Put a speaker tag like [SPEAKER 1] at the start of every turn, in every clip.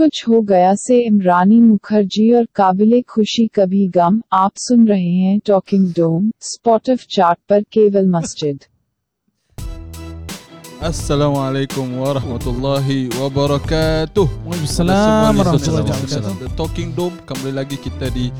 [SPEAKER 1] कुछ हो गया से इमरानी मुखर्जी और काबिले खुशी कभी गम आप सुन रहे हैं talking dome spot of chart पर केवल मस्जिद
[SPEAKER 2] Assalamualaikum warahmatullahi wabarakatuh.
[SPEAKER 3] Waalaikumsalam warahmatullahi wabarakatuh.
[SPEAKER 2] The Talking Dome kembali lagi kita di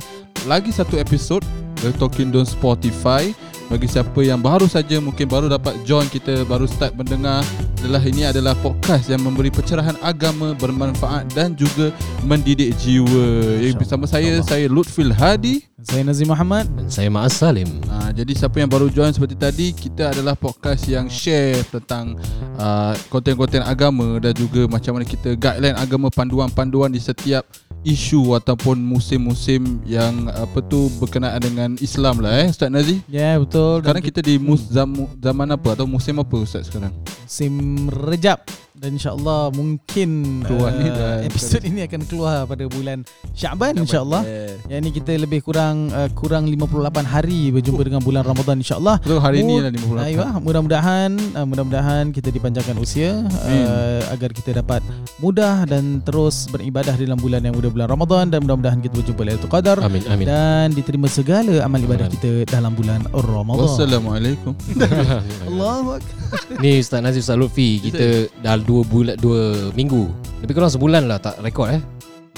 [SPEAKER 2] lagi satu episod The Talking Dome Spotify. Bagi siapa yang baru saja mungkin baru dapat join kita baru start mendengar adalah ini adalah podcast yang memberi pencerahan agama bermanfaat dan juga mendidik jiwa. Yang bersama saya saya Lutfil Hadi.
[SPEAKER 3] Saya Nazim Muhammad.
[SPEAKER 4] Dan saya Ma'as Salim
[SPEAKER 2] Ha, jadi siapa yang baru join seperti tadi Kita adalah podcast yang share tentang uh, Konten-konten agama Dan juga macam mana kita guideline agama Panduan-panduan di setiap isu Ataupun musim-musim yang Apa tu berkenaan dengan Islam lah eh Ustaz Nazi
[SPEAKER 3] Ya yeah, betul.
[SPEAKER 2] Sekarang kita di mus, zam, zaman apa Atau musim apa Ustaz sekarang?
[SPEAKER 3] Musim Rejab dan insyaallah mungkin
[SPEAKER 2] Keluar ni
[SPEAKER 3] uh,
[SPEAKER 2] dah.
[SPEAKER 3] episod ini akan keluar pada bulan Syaban insyaallah.
[SPEAKER 2] yeah.
[SPEAKER 3] Yang ni kita lebih kurang uh, kurang 58 hari berjumpa dengan bulan Ramadan insyaallah.
[SPEAKER 2] Betul hari ni
[SPEAKER 3] Mud-
[SPEAKER 2] lah 58
[SPEAKER 3] Aywa, mudah-mudahan uh, mudah-mudahan kita dipanjangkan usia uh, agar kita dapat mudah dan terus beribadah dalam bulan yang mudah bulan Ramadan dan mudah-mudahan kita berjumpa Lailatul Qadar
[SPEAKER 4] Amin amin
[SPEAKER 3] dan diterima segala amal ibadah
[SPEAKER 4] Amin.
[SPEAKER 3] kita dalam bulan Ramadan.
[SPEAKER 2] Wassalamualaikum
[SPEAKER 3] Allahu akbar.
[SPEAKER 4] Ni Ustaz Nazif Ustaz Lutfi Kita dah dua bulan Dua minggu. Lebih kurang sebulan lah Tak rekod eh.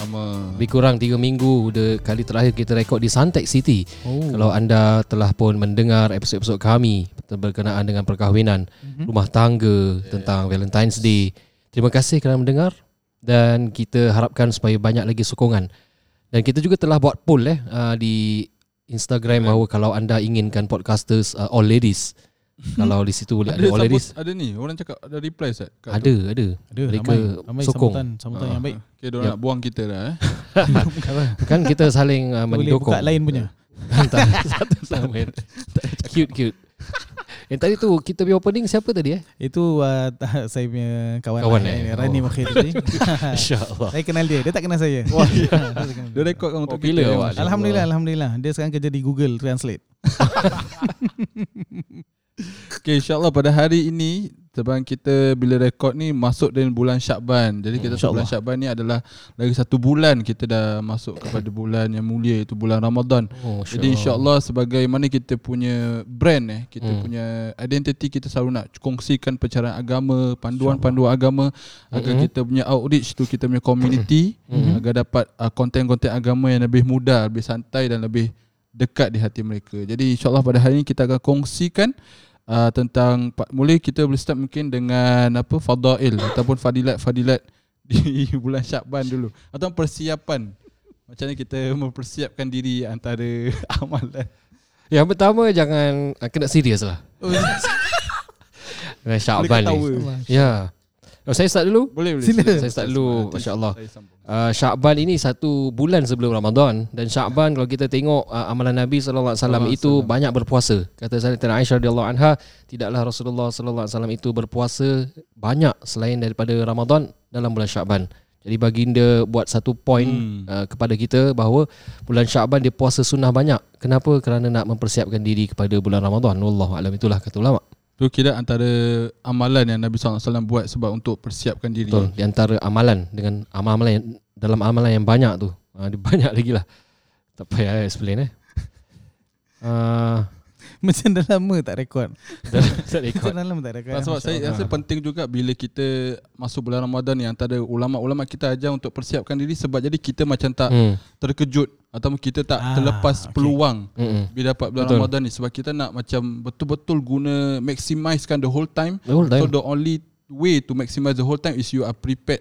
[SPEAKER 2] Sama
[SPEAKER 4] Lebih kurang tiga minggu Udah kali terakhir kita rekod di Suntec City.
[SPEAKER 3] Oh.
[SPEAKER 4] Kalau anda telah pun mendengar Episod-episod kami Berkenaan dengan perkahwinan
[SPEAKER 3] Mhm.
[SPEAKER 4] Rumah tangga Tentang Valentine's Day. Terima kasih kerana mendengar Dan kita harapkan Supaya banyak lagi sokongan. Dan kita juga telah buat poll eh uh, Di Instagram bahawa Kalau anda inginkan podcasters uh, All ladies Kalau di situ boleh ada,
[SPEAKER 2] ada,
[SPEAKER 4] all ladies
[SPEAKER 2] ada ni Orang cakap ada reply Ustaz kat tu.
[SPEAKER 4] Ada, ada.
[SPEAKER 3] Ada
[SPEAKER 4] Mereka
[SPEAKER 3] ramai, ramai
[SPEAKER 4] sokong.
[SPEAKER 3] sambutan, sambutan
[SPEAKER 2] Ah,
[SPEAKER 3] yang baik.
[SPEAKER 2] Okay, diorang
[SPEAKER 4] Yep.
[SPEAKER 2] nak buang kita dah eh
[SPEAKER 4] Kan kita saling uh,
[SPEAKER 3] Boleh
[SPEAKER 4] mendukung.
[SPEAKER 3] buka lain punya.
[SPEAKER 4] Antara satu sama. Cute, cute. Yang tadi tu kita punya opening siapa tadi eh?
[SPEAKER 3] Itu uh, saya punya kawan,
[SPEAKER 4] Kawan,
[SPEAKER 3] lah,
[SPEAKER 4] eh?
[SPEAKER 3] Rani
[SPEAKER 4] Oh.
[SPEAKER 3] Mukhir tadi.
[SPEAKER 4] InsyaAllah.
[SPEAKER 3] saya kenal dia, dia tak kenal saya. Wah,
[SPEAKER 2] Dia rekod kan untuk
[SPEAKER 4] Oh, bila
[SPEAKER 2] kita
[SPEAKER 4] awak?
[SPEAKER 3] Alhamdulillah, alhamdulillah. Dia sekarang kerja di Google Translate.
[SPEAKER 2] Okay insyaAllah pada hari ini Sebab kita bila rekod ni Masuk dengan bulan Syakban Jadi kita tahu bulan. Syakban ni adalah Lagi satu bulan Kita dah masuk kepada bulan yang mulia Iaitu bulan Ramadan
[SPEAKER 4] Oh,
[SPEAKER 2] Jadi insyaAllah sebagaimana kita punya brand eh Kita
[SPEAKER 4] Hmm.
[SPEAKER 2] punya identity kita selalu nak kongsikan pencerahan agama Panduan-panduan agama Agar
[SPEAKER 4] Mhm.
[SPEAKER 2] kita punya outreach tu Kita punya community
[SPEAKER 4] Mhm.
[SPEAKER 2] Agar dapat uh, konten-konten agama yang lebih mudah Lebih santai dan lebih dekat di hati mereka Jadi insyaAllah pada hari ini kita akan kongsikan uh, Tentang pa- Mula kita boleh start mungkin dengan apa Fadail Ataupun fadilat-fadilat Di bulan Syakban dulu Atau persiapan Macam mana kita mempersiapkan diri antara amalan
[SPEAKER 4] Yang pertama jangan kena serius lah. Dengan Syakban ni. Ya. Oh, saya start dulu.
[SPEAKER 2] Boleh boleh
[SPEAKER 3] Sila.
[SPEAKER 4] Saya start dulu, Masya Allah. Uh, Syakban ini satu bulan sebelum Ramadan dan Syakban kalau kita tengok uh, amalan Nabi sallallahu alaihi wasallam itu banyak berpuasa. Kata Sayyidatina Aisyah radhiyallahu anha, tidaklah Rasulullah sallallahu alaihi wasallam itu berpuasa banyak selain daripada Ramadan dalam bulan Syakban. Jadi baginda buat satu point
[SPEAKER 2] Hmm.
[SPEAKER 4] hmm. uh, kepada kita bahawa bulan Syakban dia puasa sunnah banyak. Kenapa? Kerana nak mempersiapkan diri kepada bulan Ramadan. Wallahu alam itulah kata ulama.
[SPEAKER 2] Tu kira antara amalan yang Nabi SAW buat sebab untuk persiapkan diri.
[SPEAKER 4] Betul. Di antara amalan dengan amal-amalan yang, dalam amalan yang banyak tu. Uh, dia banyak lagi lah. Tak payah explain eh. Uh,
[SPEAKER 3] Macam dah lama tak rekod.
[SPEAKER 4] tak rekod.
[SPEAKER 3] Macam dah lama tak rekod.
[SPEAKER 2] Tak, sebab saya rasa penting juga bila kita masuk bulan Ramadan ni antara ulama-ulama kita ajar untuk persiapkan diri sebab jadi kita macam tak
[SPEAKER 4] Hmm.
[SPEAKER 2] terkejut ataupun kita tak
[SPEAKER 3] Ah,
[SPEAKER 2] terlepas
[SPEAKER 3] okey.
[SPEAKER 2] peluang
[SPEAKER 4] Hmm.
[SPEAKER 2] bila dapat bulan
[SPEAKER 4] Betul.
[SPEAKER 2] Ramadan ni sebab kita nak macam betul-betul guna maximizekan the whole time.
[SPEAKER 4] The whole
[SPEAKER 2] So
[SPEAKER 4] time.
[SPEAKER 2] the only way to maximize the whole time is you are prepared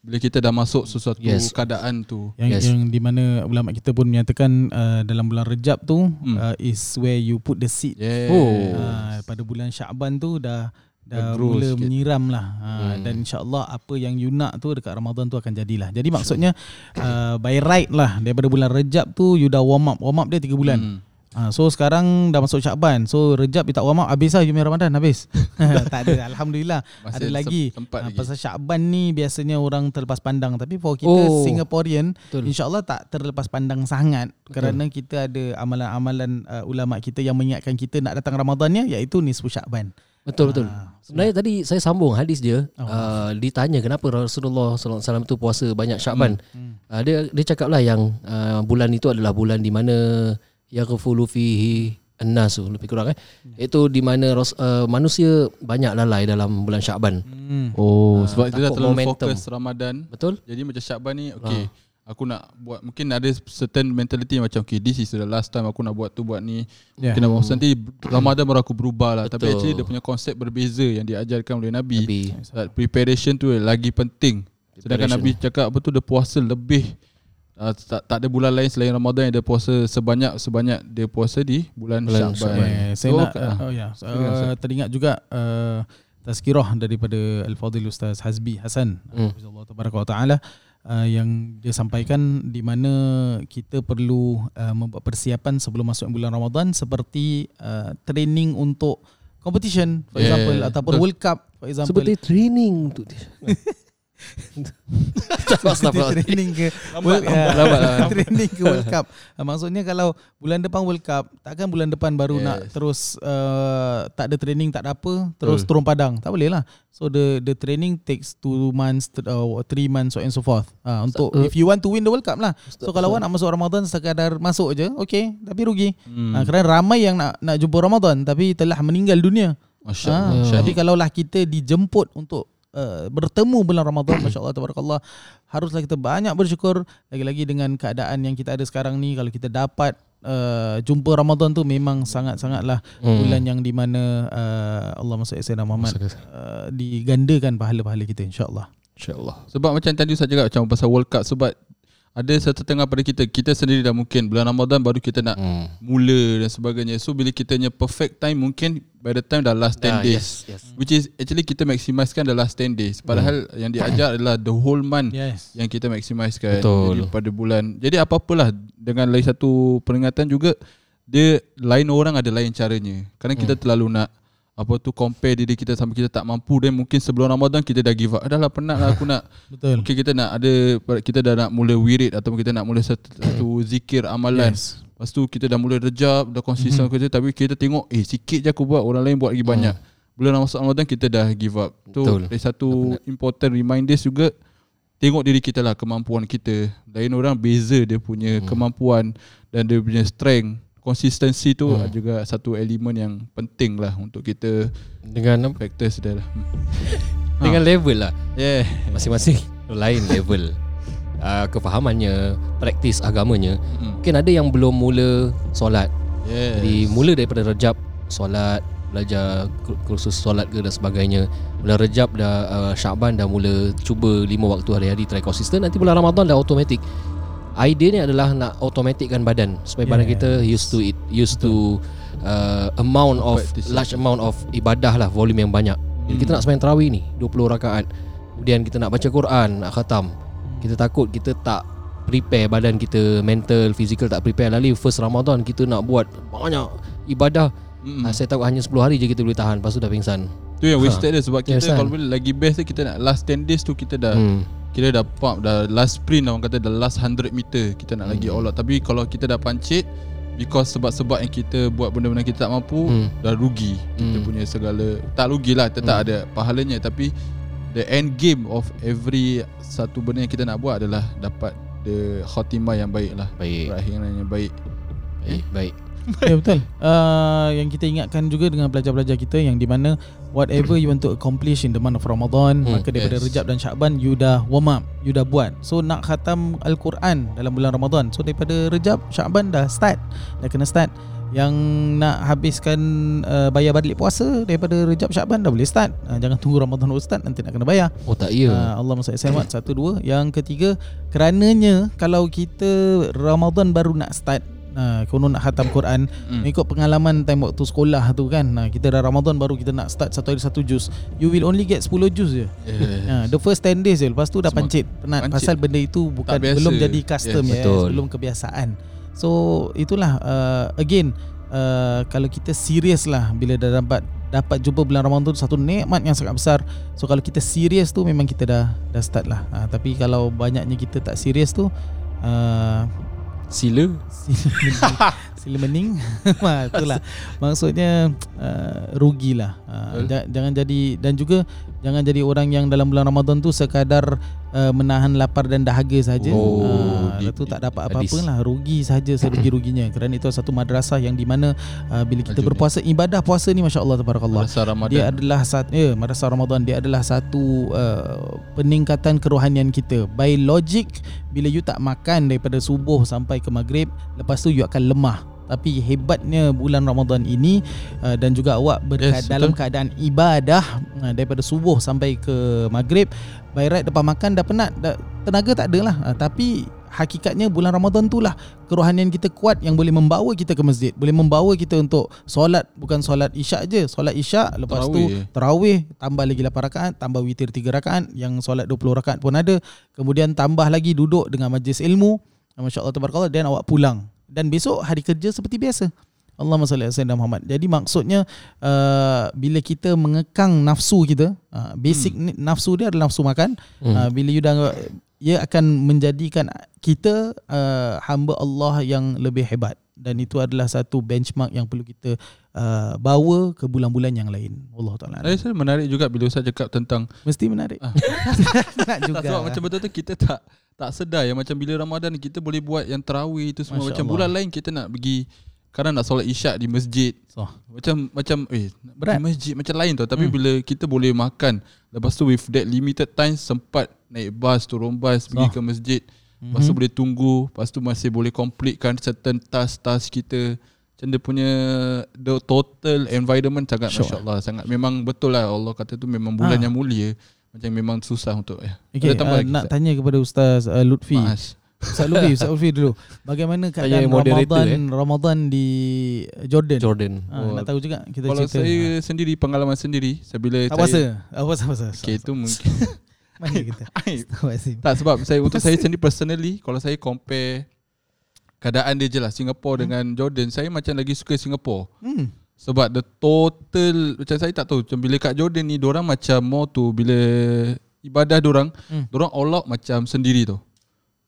[SPEAKER 2] bila kita dah masuk sesuatu
[SPEAKER 4] Yes.
[SPEAKER 2] keadaan tu.
[SPEAKER 3] Yang,
[SPEAKER 4] Yes.
[SPEAKER 3] yang di mana ulama kita pun menyatakan uh, dalam bulan Rejab tu
[SPEAKER 2] Hmm.
[SPEAKER 3] uh, is where you put the seed.
[SPEAKER 2] Yeah.
[SPEAKER 4] Oh.
[SPEAKER 3] Uh, pada bulan Syaban tu dah dah
[SPEAKER 2] grow
[SPEAKER 3] mula
[SPEAKER 2] sikit.
[SPEAKER 3] menyiram lah uh,
[SPEAKER 4] Hmm.
[SPEAKER 3] dan insyaallah apa yang you nak tu dekat Ramadan tu akan jadilah. Jadi maksudnya uh, by right lah daripada bulan Rejab tu you dah warm up. Warm up dia 3 bulan.
[SPEAKER 2] Hmm.
[SPEAKER 3] Ha, so sekarang dah masuk Syakban. So Rejab dia tak warm up habis lah you punya Ramadan habis. tak ada alhamdulillah.
[SPEAKER 2] Masih
[SPEAKER 3] ada lagi. Ha,
[SPEAKER 2] lagi.
[SPEAKER 3] pasal Syakban ni biasanya orang terlepas pandang tapi for kita
[SPEAKER 4] Oh.
[SPEAKER 3] Singaporean
[SPEAKER 4] Betul.
[SPEAKER 3] insyaallah tak terlepas pandang sangat kerana kita ada amalan-amalan uh, ulama kita yang mengingatkan kita nak datang Ramadannya iaitu nisfu Syakban.
[SPEAKER 4] Betul betul.
[SPEAKER 3] Ah,
[SPEAKER 4] Sebenarnya tadi saya sambung hadis dia
[SPEAKER 3] Oh.
[SPEAKER 4] uh, ditanya kenapa Rasulullah sallallahu alaihi wasallam tu puasa banyak Syaban.
[SPEAKER 3] Hmm.
[SPEAKER 4] Uh, dia dia cakap lah yang uh, bulan itu adalah bulan di mana yaghfulu fihi an-nas lebih kurang eh. Itu di mana uh, manusia banyak lalai dalam bulan Syaban.
[SPEAKER 3] Hmm.
[SPEAKER 2] Oh,
[SPEAKER 4] Ah,
[SPEAKER 2] sebab dia dah terlalu
[SPEAKER 4] momentum.
[SPEAKER 2] fokus Ramadan.
[SPEAKER 4] Betul?
[SPEAKER 2] Jadi macam Syaban ni okay, aku nak buat mungkin ada certain mentality macam okay this is the last time aku nak buat tu buat ni.
[SPEAKER 3] Yeah.
[SPEAKER 2] Mungkin yeah. nanti Ramadan baru aku berubah lah. Tapi actually dia punya konsep berbeza yang diajarkan oleh Nabi.
[SPEAKER 4] Nabi.
[SPEAKER 2] That preparation tu lagi penting. Sedangkan Nabi cakap apa tu dia puasa lebih uh, tak, tak ada bulan lain selain Ramadan yang dia puasa sebanyak sebanyak dia puasa di bulan,
[SPEAKER 4] Bulan
[SPEAKER 2] Syaban.
[SPEAKER 4] Syaban.
[SPEAKER 3] Eh, saya
[SPEAKER 2] So,
[SPEAKER 3] nak
[SPEAKER 2] ah,
[SPEAKER 3] oh ya,
[SPEAKER 2] silakan,
[SPEAKER 3] uh,
[SPEAKER 2] Ustaz.
[SPEAKER 3] teringat juga uh, tazkirah daripada Al-Fadhil Ustaz Hazbi Hasan
[SPEAKER 4] Hmm.
[SPEAKER 3] Allah taala uh, yang dia sampaikan di mana kita perlu uh, membuat persiapan sebelum masuk bulan Ramadan seperti uh, training untuk competition for
[SPEAKER 2] Yeah,
[SPEAKER 3] example ataupun
[SPEAKER 2] betul.
[SPEAKER 3] World Cup for example.
[SPEAKER 4] Seperti training untuk
[SPEAKER 3] training ke World,
[SPEAKER 2] lambat,
[SPEAKER 3] uh,
[SPEAKER 2] lambat lah.
[SPEAKER 3] training ke World Cup. Uh, maksudnya kalau bulan depan World Cup, takkan bulan depan baru
[SPEAKER 2] Yes.
[SPEAKER 3] nak terus uh, tak ada training, tak ada apa, terus
[SPEAKER 2] Betul.
[SPEAKER 3] turun padang. Tak boleh lah. So the the training takes two months, th- uh, three months so and so forth. Uh, untuk
[SPEAKER 4] uh,
[SPEAKER 3] if you want to win the World Cup lah. So kalau awak nak masuk Ramadan sekadar masuk je, okay, tapi rugi.
[SPEAKER 2] Hmm.
[SPEAKER 3] Uh, kerana ramai yang nak nak jumpa Ramadan tapi telah meninggal dunia.
[SPEAKER 2] Masya
[SPEAKER 3] Ha,
[SPEAKER 2] Allah.
[SPEAKER 3] jadi kalaulah kita dijemput untuk uh, bertemu bulan Ramadan masya-Allah tabarakallah haruslah kita banyak bersyukur lagi-lagi dengan keadaan yang kita ada sekarang ni kalau kita dapat uh, jumpa Ramadan tu memang sangat-sangatlah
[SPEAKER 4] Hmm.
[SPEAKER 3] bulan yang di mana uh, Allah masuk Sayyidina Muhammad uh, digandakan pahala-pahala kita insya-Allah.
[SPEAKER 4] InsyaAllah.
[SPEAKER 2] Sebab macam tadi saya cakap macam pasal World Cup sebab ada setengah pada kita kita sendiri dah mungkin bulan Ramadan baru kita nak
[SPEAKER 4] Hmm.
[SPEAKER 2] mula dan sebagainya. So bila kitanya perfect time mungkin by the time dah last 10
[SPEAKER 4] Ah,
[SPEAKER 2] days.
[SPEAKER 4] Yes, yes.
[SPEAKER 2] Which is actually kita maximiskan the last 10 days. Padahal yang diajar adalah the whole month
[SPEAKER 3] Yes.
[SPEAKER 2] yang kita maximiskan.
[SPEAKER 4] Betul.
[SPEAKER 2] Jadi pada bulan. Jadi apa-apalah dengan lagi satu peringatan juga dia lain orang ada lain caranya. Kadang kita terlalu nak apa tu compare diri kita sampai kita tak mampu dan mungkin sebelum Ramadan kita dah give up. Dah lah penat lah aku nak
[SPEAKER 3] Betul.
[SPEAKER 2] Mungkin kita nak ada kita dah nak mula wirid ataupun kita nak mula satu, satu zikir amalan.
[SPEAKER 3] Yes.
[SPEAKER 2] Lepas tu kita dah mula rejab, dah konsisten
[SPEAKER 3] Mhm.
[SPEAKER 2] kerja tapi kita tengok eh sikit je aku buat, orang lain buat lagi banyak. Bulan masuk Ramadan kita dah give up. Tu
[SPEAKER 4] Betul.
[SPEAKER 2] dari satu important reminders juga tengok diri kita lah kemampuan kita. Lain orang beza dia punya kemampuan dan dia punya strength. Konsistensi tu
[SPEAKER 4] Hmm.
[SPEAKER 2] juga satu elemen yang penting lah untuk kita
[SPEAKER 4] Dengan
[SPEAKER 2] factors dia lah.
[SPEAKER 4] dengan level lah.
[SPEAKER 2] Yeah.
[SPEAKER 4] Masing-masing lain level uh, kefahamannya, praktis agamanya.
[SPEAKER 2] Mm.
[SPEAKER 4] Mungkin ada yang belum mula solat.
[SPEAKER 2] Yes.
[SPEAKER 4] Jadi mula daripada Rejab solat, belajar kur- kursus solat ke dan sebagainya. Bulan Rejab dah uh, Syaban dah mula cuba lima waktu hari-hari try konsisten. Nanti bulan Ramadan dah automatic. Idea ni adalah nak automatickan badan supaya badan
[SPEAKER 3] Yes.
[SPEAKER 4] kita used to it, used to uh, amount of
[SPEAKER 2] Practice.
[SPEAKER 4] large amount of ibadah lah, volume yang banyak. Jadi kita nak sembahyang tarawih ni 20 rakaat. Kemudian kita nak baca Quran, nak khatam. Kita takut kita tak prepare badan kita mental, physical tak prepare lalu first Ramadan kita nak buat banyak ibadah.
[SPEAKER 2] Mm.
[SPEAKER 4] Hmm. saya tahu hanya 10 hari je kita boleh tahan lepas tu dah pingsan.
[SPEAKER 2] Tu yang
[SPEAKER 4] Ha.
[SPEAKER 2] wasted dia sebab kita kalau boleh lagi best tu kita nak last 10 days tu kita dah
[SPEAKER 4] Hmm.
[SPEAKER 2] Kira dah pump dah last sprint orang kata dah last 100 meter kita nak lagi
[SPEAKER 4] Hmm.
[SPEAKER 2] all out tapi kalau kita dah pancit because sebab-sebab yang kita buat benda-benda kita tak mampu
[SPEAKER 4] Hmm.
[SPEAKER 2] dah rugi kita
[SPEAKER 4] Hmm.
[SPEAKER 2] punya segala tak rugi lah tetap
[SPEAKER 4] Hmm.
[SPEAKER 2] ada pahalanya tapi the end game of every satu benda yang kita nak buat adalah dapat the khotimah yang baik lah
[SPEAKER 4] Baik.
[SPEAKER 2] perakhiran yang baik
[SPEAKER 4] Baik, baik.
[SPEAKER 3] Ya betul. Uh, yang kita ingatkan juga dengan pelajar-pelajar kita yang di mana whatever you want to accomplish in the month of Ramadan,
[SPEAKER 4] Hmm,
[SPEAKER 3] maka daripada
[SPEAKER 2] yes.
[SPEAKER 3] Rejab dan Syaban you dah warm up, you dah buat. So nak khatam Al-Quran dalam bulan Ramadan. So daripada Rejab, Syaban dah start. Dah kena start. Yang nak habiskan uh, bayar balik puasa daripada Rejab Syaban dah boleh start. Uh, jangan tunggu Ramadan start nanti nak kena bayar.
[SPEAKER 4] Oh tak ya.
[SPEAKER 3] Uh, Allah masuk selamat satu dua. Yang ketiga kerananya kalau kita Ramadan baru nak start Nah, konon nak khatam Quran
[SPEAKER 2] Hmm.
[SPEAKER 3] Ikut pengalaman time waktu sekolah tu kan nah, Kita dah Ramadan baru kita nak start satu hari satu jus You will only get 10 jus je
[SPEAKER 2] yes.
[SPEAKER 3] ha, The first 10 days je Lepas tu dah
[SPEAKER 2] Semua
[SPEAKER 3] pancit Penat
[SPEAKER 2] pancit.
[SPEAKER 3] Pasal benda itu bukan. Belum jadi custom
[SPEAKER 2] Yes.
[SPEAKER 3] yes,
[SPEAKER 4] Betul.
[SPEAKER 3] Belum kebiasaan So itulah uh, Again uh, Kalau kita serius lah Bila dah dapat Dapat jumpa bulan Ramadan tu Satu nikmat yang sangat besar So kalau kita serius tu Memang kita dah Dah start lah ha, Tapi kalau banyaknya kita tak serius tu uh,
[SPEAKER 4] Sila.
[SPEAKER 3] sila, Sila mening. Itulah. Maksudnya uh, Rugilah. Uh, Jangan jadi Dan juga Jangan jadi orang yang dalam bulan Ramadan tu Sekadar uh, Menahan lapar dan dahaga saja.
[SPEAKER 4] Oh,
[SPEAKER 3] uh,
[SPEAKER 2] di-
[SPEAKER 3] Lepas tu tak dapat apa-apa lah Rugi saja Serugi-ruginya Kerana itu satu madrasah Yang di mana uh, Bila kita
[SPEAKER 2] Majunya.
[SPEAKER 3] berpuasa Ibadah puasa ni Masya Allah Tabarakallah dia adalah satu ya madrasah Ramadan dia adalah satu uh, peningkatan kerohanian kita. By logic bila you tak makan daripada subuh sampai ke maghrib, lepas tu you akan lemah. Tapi hebatnya bulan Ramadan ini uh, dan juga awak berka-
[SPEAKER 2] Yes,
[SPEAKER 3] dalam
[SPEAKER 2] betul.
[SPEAKER 3] keadaan ibadah uh, daripada subuh sampai ke maghrib, by right lepas makan dah penat, dah, tenaga tak ada lah. Uh, tapi hakikatnya bulan Ramadan tu lah kerohanian kita kuat yang boleh membawa kita ke masjid, boleh membawa kita untuk solat bukan solat isyak je, solat isyak lepas tu
[SPEAKER 2] Tarawih.
[SPEAKER 3] tarawih tambah lagi 8 rakaat, tambah witir 3 rakaat, yang solat 20 rakaat pun ada. Kemudian tambah lagi duduk dengan majlis ilmu. Masya-Allah tabarakallah dan awak pulang. Dan besok hari kerja seperti biasa. Allahumma salli ala sayyidina Muhammad. Jadi maksudnya uh, bila kita mengekang nafsu kita, uh, basic hmm. nafsu dia adalah nafsu makan. Hmm. Uh, bila you dah ia akan menjadikan kita uh, hamba Allah yang lebih hebat dan itu adalah satu benchmark yang perlu kita uh, bawa ke bulan-bulan yang lain. Allah taala.
[SPEAKER 2] Saya rasa menarik juga bila Ustaz cakap tentang
[SPEAKER 3] Mesti menarik.
[SPEAKER 2] Ah.
[SPEAKER 3] Nak juga.
[SPEAKER 2] tak, sebab macam betul-betul kita tak tak sedar ya macam bila Ramadan kita boleh buat yang tarawih itu semua
[SPEAKER 3] Masya
[SPEAKER 2] macam
[SPEAKER 3] Allah.
[SPEAKER 2] bulan lain kita nak pergi kadang nak solat isyak di masjid.
[SPEAKER 3] So.
[SPEAKER 2] Macam macam eh
[SPEAKER 3] Berat.
[SPEAKER 2] pergi masjid macam lain tau tapi
[SPEAKER 3] Hmm.
[SPEAKER 2] bila kita boleh makan lepas tu with that limited time sempat naik bas turun bas pergi
[SPEAKER 3] So.
[SPEAKER 2] ke masjid lepas tu
[SPEAKER 3] Mhm.
[SPEAKER 2] boleh tunggu lepas tu masih boleh completekan certain task-task kita macam dia punya the total environment sangat
[SPEAKER 3] Sure.
[SPEAKER 2] masya-Allah sangat memang betul lah Allah kata tu memang bulan
[SPEAKER 3] Ah.
[SPEAKER 2] yang mulia macam memang susah untuk ya.
[SPEAKER 3] Okay, uh,
[SPEAKER 2] lagi,
[SPEAKER 3] nak
[SPEAKER 2] Ustaz?
[SPEAKER 3] tanya kepada Ustaz uh, Lutfi.
[SPEAKER 2] Maas.
[SPEAKER 3] Ustaz Lutfi, Ustaz Lutfi dulu. Bagaimana keadaan Ramadan Ramadan di Jordan?
[SPEAKER 4] Jordan.
[SPEAKER 3] Ha,
[SPEAKER 2] Oh,
[SPEAKER 3] nak tahu juga kita
[SPEAKER 2] Kalau
[SPEAKER 3] cerita.
[SPEAKER 2] saya sendiri pengalaman sendiri saya bila
[SPEAKER 3] tak puasa. Tak puasa, puasa.
[SPEAKER 2] Okay, itu mungkin
[SPEAKER 3] Mana kita? Astagfirullahaladzim.
[SPEAKER 2] tak sebab saya untuk saya sendiri personally kalau saya compare keadaan dia je lah Singapore dengan Jordan saya macam lagi suka Singapore
[SPEAKER 3] Hmm.
[SPEAKER 2] sebab the total macam saya tak tahu macam bila kat Jordan ni orang macam more tu bila ibadah orang
[SPEAKER 3] Hmm.
[SPEAKER 2] orang all out macam sendiri tu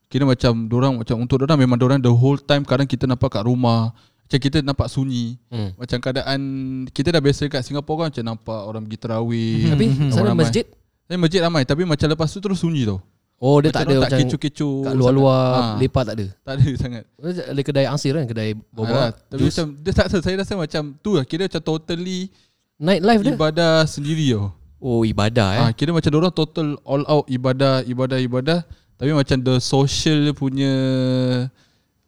[SPEAKER 2] kira macam orang macam untuk orang memang orang the whole time kadang kita nampak kat rumah macam kita nampak sunyi
[SPEAKER 4] Hmm.
[SPEAKER 2] macam keadaan kita dah biasa kat Singapore kan macam nampak orang pergi terawih
[SPEAKER 3] Hmm.
[SPEAKER 4] Tapi sana masjid
[SPEAKER 2] Saya masjid ramai tapi macam lepas tu terus sunyi tau.
[SPEAKER 4] Oh dia
[SPEAKER 2] macam
[SPEAKER 4] tak ada
[SPEAKER 2] orang
[SPEAKER 4] macam
[SPEAKER 2] kecoh-kecoh
[SPEAKER 4] kat luar-luar
[SPEAKER 2] sangat. Ha,
[SPEAKER 4] lepak tak ada.
[SPEAKER 2] Tak ada sangat.
[SPEAKER 4] Ada kedai angsir kan kedai
[SPEAKER 2] Alah,
[SPEAKER 4] bawa.
[SPEAKER 2] tapi macam dia tak saya rasa macam tu lah kira macam totally
[SPEAKER 4] night life dia.
[SPEAKER 2] ibadah sendiri tau.
[SPEAKER 4] Oh ibadah eh.
[SPEAKER 2] Ah, kira macam orang total all out ibadah ibadah ibadah tapi macam the social punya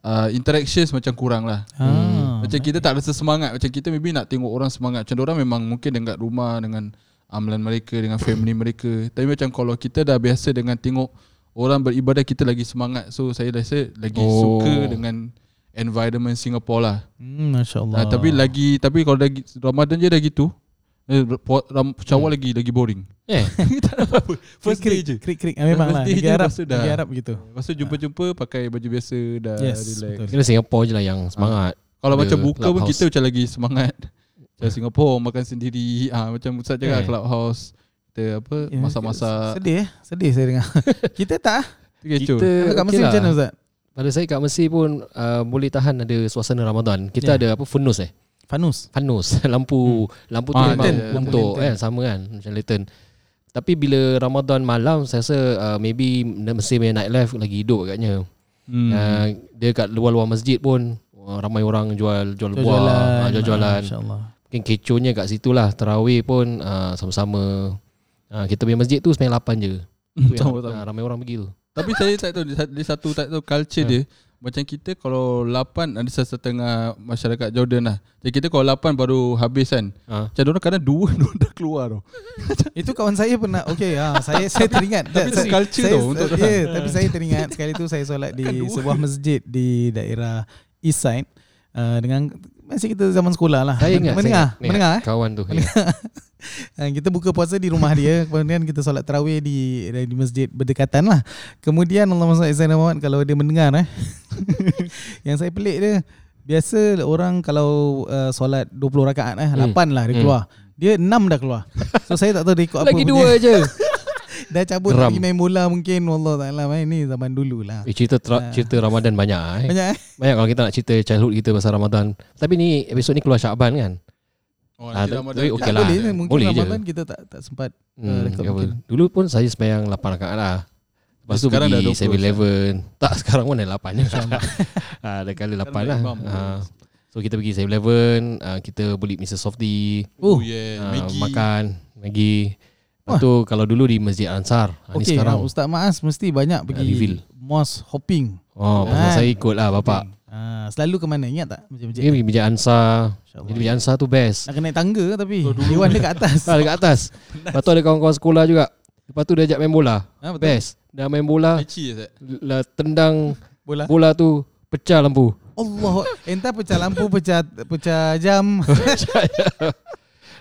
[SPEAKER 2] uh, interactions macam kurang lah.
[SPEAKER 3] Ah.
[SPEAKER 2] Macam kita tak rasa semangat Macam kita maybe nak tengok orang semangat Macam orang memang mungkin dekat rumah Dengan amalan mereka Dengan family mereka Tapi macam kalau kita dah biasa dengan tengok Orang beribadah kita lagi semangat So saya rasa lagi
[SPEAKER 4] Oh.
[SPEAKER 2] suka dengan Environment Singapore lah
[SPEAKER 3] Hmm, Masya Allah.
[SPEAKER 2] uh, Tapi lagi Tapi kalau dah gi- Ramadan je dah gitu eh, Syawal lagi lagi boring
[SPEAKER 4] Eh.
[SPEAKER 2] Tak ada apa-apa First day
[SPEAKER 3] krik,
[SPEAKER 2] je
[SPEAKER 3] Krik krik. Ah, memang lah.
[SPEAKER 2] Day
[SPEAKER 3] Negeri Arab.
[SPEAKER 2] tu dah.
[SPEAKER 3] Negeri Arab begitu.
[SPEAKER 2] Lepas tu jumpa-jumpa Pakai baju biasa Dah
[SPEAKER 3] Yes,
[SPEAKER 2] relax
[SPEAKER 3] betul.
[SPEAKER 4] Kira Singapore je lah yang semangat.
[SPEAKER 2] Kalau
[SPEAKER 4] Ada
[SPEAKER 2] macam buka pun kita macam lagi semangat. Macam Singapore makan sendiri. Ah macam Ustaz cakap
[SPEAKER 4] Eh.
[SPEAKER 2] clubhouse. Kita apa
[SPEAKER 3] Ya,
[SPEAKER 2] masak-masak.
[SPEAKER 3] Sedih eh. Sedih saya dengar. kita tak.
[SPEAKER 2] Kecoh.
[SPEAKER 4] Kita
[SPEAKER 3] Kat
[SPEAKER 4] okay
[SPEAKER 3] Mesir
[SPEAKER 4] lah.
[SPEAKER 3] macam mana Ustaz?
[SPEAKER 4] Pada saya kat Mesir pun uh, boleh tahan ada suasana Ramadan. Kita
[SPEAKER 3] Ya.
[SPEAKER 4] ada apa funus eh.
[SPEAKER 3] Fanus.
[SPEAKER 4] Fanus lampu lampu tu
[SPEAKER 2] Ah,
[SPEAKER 4] memang untuk kan sama kan macam lantern. Tapi bila Ramadan malam saya rasa uh, maybe Mesir punya nightlife lagi hidup agaknya.
[SPEAKER 2] Hmm.
[SPEAKER 4] Uh, dia kat luar-luar masjid pun uh, ramai orang jual jual buah,
[SPEAKER 3] Jual-jualan.
[SPEAKER 4] uh, jual-jualan. Mungkin kecohnya kat situ lah Terawih pun uh, sama-sama uh, Kita punya masjid tu Semayang 8 je Tu yang,
[SPEAKER 2] Tahu, tahu.
[SPEAKER 4] uh, Ramai orang pergi tu
[SPEAKER 2] Tapi saya tak tahu dia satu tak tahu culture dia. Macam kita kalau 8 ada setengah masyarakat Jordan lah. Jadi kita kalau 8 baru habis kan.
[SPEAKER 4] uh,
[SPEAKER 2] Macam orang kadang dua orang dah keluar tau.
[SPEAKER 3] Itu kawan saya pernah Okey ha, Saya saya teringat
[SPEAKER 2] Tapi itu culture
[SPEAKER 3] saya,
[SPEAKER 2] tau untuk
[SPEAKER 3] Ya yeah, Tapi saya teringat Sekali tu saya solat Di
[SPEAKER 2] dua.
[SPEAKER 3] sebuah masjid Di daerah East Side uh, Dengan Masih kita zaman sekolah lah.
[SPEAKER 4] Saya ingat
[SPEAKER 3] Menengah
[SPEAKER 4] saya ingat,
[SPEAKER 3] Menengah eh?
[SPEAKER 4] Kawan tu ya.
[SPEAKER 3] Uh, kita buka puasa di rumah dia kemudian kita solat tarawih di di masjid berdekatan lah. Kemudian ala Muhammad kalau dia mendengar eh. Yang saya pelik dia biasa orang kalau uh, solat 20 rakaat eh
[SPEAKER 4] Hmm.
[SPEAKER 3] 8 lah dia
[SPEAKER 4] Hmm.
[SPEAKER 3] keluar dia 6 dah keluar. So saya tak tahu dia ikut apa
[SPEAKER 4] Lagi
[SPEAKER 3] punya.
[SPEAKER 4] dua je
[SPEAKER 3] Dah cabut
[SPEAKER 4] Geram.
[SPEAKER 3] pergi main bola mungkin Allah Ta'ala main ni zaman dulu lah
[SPEAKER 4] Eh, cerita tra- cerita Ramadan banyak eh.
[SPEAKER 3] Banyak eh
[SPEAKER 4] Banyak kalau kita nak cerita childhood kita pasal Ramadan. Tapi ni episod ni keluar Syaban kan.
[SPEAKER 2] Oh,
[SPEAKER 4] Ah,
[SPEAKER 2] nanti
[SPEAKER 4] tapi- okey
[SPEAKER 3] tak
[SPEAKER 4] lah.
[SPEAKER 3] boleh ni Mungkin
[SPEAKER 4] Boleh je.
[SPEAKER 3] Ramadan kita tak tak sempat
[SPEAKER 4] Hmm,
[SPEAKER 3] mungkin.
[SPEAKER 4] Dulu pun saya sembahyang 8 rakaat lah. Lepas tu
[SPEAKER 2] Sekarang dah
[SPEAKER 4] pergi
[SPEAKER 2] 20
[SPEAKER 4] 7-Eleven. Tak sekarang pun dah 8 je. ah, dah kali 8 lah.
[SPEAKER 2] imam.
[SPEAKER 4] Ah, so kita pergi 7-Eleven, ah, kita beli Mr. Softy,
[SPEAKER 2] Oh
[SPEAKER 3] Oh,
[SPEAKER 2] yeah,
[SPEAKER 4] ah,
[SPEAKER 2] Maggi.
[SPEAKER 4] makan, Maggi. Lepas tu kalau dulu di Masjid Ansar. Ah, ni sekarang.
[SPEAKER 3] ah, Ustaz Maas mesti banyak pergi
[SPEAKER 4] reveal.
[SPEAKER 3] mosque hopping.
[SPEAKER 4] Oh, pasal
[SPEAKER 3] Kan?
[SPEAKER 4] saya ikut lah bapak.
[SPEAKER 3] Ah, selalu ke mana? Ingat tak? Masjid-masjid.
[SPEAKER 4] Dia pergi Masjid Ansar. Jadi Masjid Ansar tu best.
[SPEAKER 3] Nak kena naik tangga tapi Dewan dia kat atas.
[SPEAKER 4] Ah, dekat atas. Lepas tu ada kawan-kawan sekolah juga. Lepas tu dia ajak main bola.
[SPEAKER 3] Ah, betul.
[SPEAKER 4] Best. Dah main bola,
[SPEAKER 2] Kecil je
[SPEAKER 4] lah tendang
[SPEAKER 3] Bola.
[SPEAKER 4] bola tu pecah lampu.
[SPEAKER 3] Allah, entah pecah lampu, pecah pecah jam.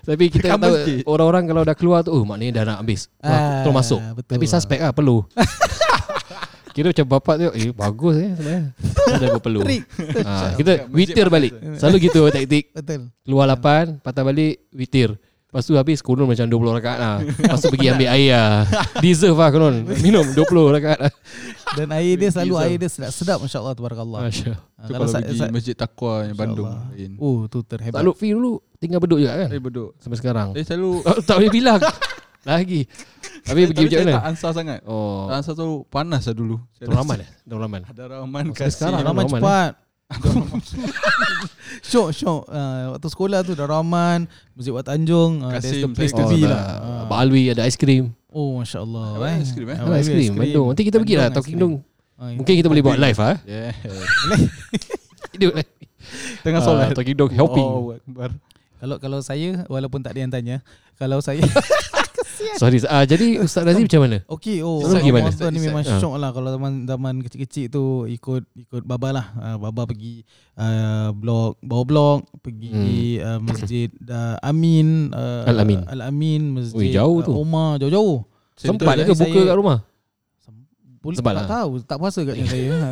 [SPEAKER 4] Tapi kita
[SPEAKER 2] Dekat
[SPEAKER 4] tahu
[SPEAKER 2] masjid.
[SPEAKER 4] orang-orang kalau dah keluar tu, oh maknanya dah nak habis.
[SPEAKER 3] Ah,
[SPEAKER 4] terus masuk.
[SPEAKER 3] betul.
[SPEAKER 4] Tapi suspek lah, perlu. Kira macam bapak tu, eh bagus eh sebenarnya. Ada perlu.
[SPEAKER 3] Trik.
[SPEAKER 4] Ha, kita witir balik. Selalu gitu taktik.
[SPEAKER 3] Betul.
[SPEAKER 4] Keluar 8, patah balik, witir. Lepas tu habis konon macam 20 rakaat lah. Lepas tu pergi ambil air lah. Deserve lah konon. Minum 20 rakaat lah.
[SPEAKER 3] Dan air dia selalu
[SPEAKER 2] Bisa.
[SPEAKER 3] air dia sedap-sedap masya-Allah tabarakallah.
[SPEAKER 4] Masya.
[SPEAKER 3] Ah,
[SPEAKER 2] Tu kalau pergi
[SPEAKER 3] sa-
[SPEAKER 2] Masjid Taqwa yang Bandung lain.
[SPEAKER 3] Oh, tu terhebat.
[SPEAKER 4] Tak Lutfi dulu tinggal beduk juga kan?
[SPEAKER 2] Eh beduk.
[SPEAKER 4] Sampai sekarang.
[SPEAKER 2] Eh selalu
[SPEAKER 4] Oh, tak boleh bilang. Lagi. Tapi pergi macam mana?
[SPEAKER 2] tak ansar sangat.
[SPEAKER 4] Oh,
[SPEAKER 2] Tak ansar tu panas lah dulu.
[SPEAKER 4] Tur Rahman eh? Tur Rahman.
[SPEAKER 2] Ada Rahman
[SPEAKER 4] Oh, sampai
[SPEAKER 2] kasih.
[SPEAKER 4] sekarang
[SPEAKER 3] Rahman, cepat. syok syok uh, waktu sekolah tu dah Rahman Masjid Wat Tanjung uh, that's the place to
[SPEAKER 4] Oh,
[SPEAKER 3] be
[SPEAKER 4] dah.
[SPEAKER 3] lah Ah.
[SPEAKER 4] Abang Alwi ada aiskrim.
[SPEAKER 3] oh masya-Allah
[SPEAKER 2] Ada aiskrim, eh?
[SPEAKER 4] Ada aiskrim Bandung. Nanti kita pergi lah Talking Dong.
[SPEAKER 3] Ah,
[SPEAKER 4] Mungkin kita boleh buat live ah.
[SPEAKER 2] Yeah.
[SPEAKER 4] Hidup live.
[SPEAKER 2] Tengah
[SPEAKER 4] Ah,
[SPEAKER 2] solat.
[SPEAKER 4] Talking Dong helping.
[SPEAKER 2] Oh, Akbar.
[SPEAKER 3] kalau kalau saya walaupun tak ada yang tanya kalau saya
[SPEAKER 4] Sorry. Ah jadi Ustaz Razif macam mana?
[SPEAKER 3] Okey, oh,
[SPEAKER 4] pergi mana?
[SPEAKER 3] Ramadan ni memang
[SPEAKER 4] Ah.
[SPEAKER 3] syok lah kalau zaman zaman kecil-kecil tu ikut ikut baba lah. Uh, baba pergi uh, blok bawa blok, pergi uh, masjid uh, Amin, uh,
[SPEAKER 4] Hmm. Al-Amin.
[SPEAKER 3] Al-Amin, masjid
[SPEAKER 4] Ui, jauh tu.
[SPEAKER 3] Uh, Omar, jauh-jauh.
[SPEAKER 4] Sempat ke buka kat rumah?
[SPEAKER 3] Boleh
[SPEAKER 4] Sebab
[SPEAKER 3] tak
[SPEAKER 4] lah.
[SPEAKER 3] tahu, tak puasa katnya saya.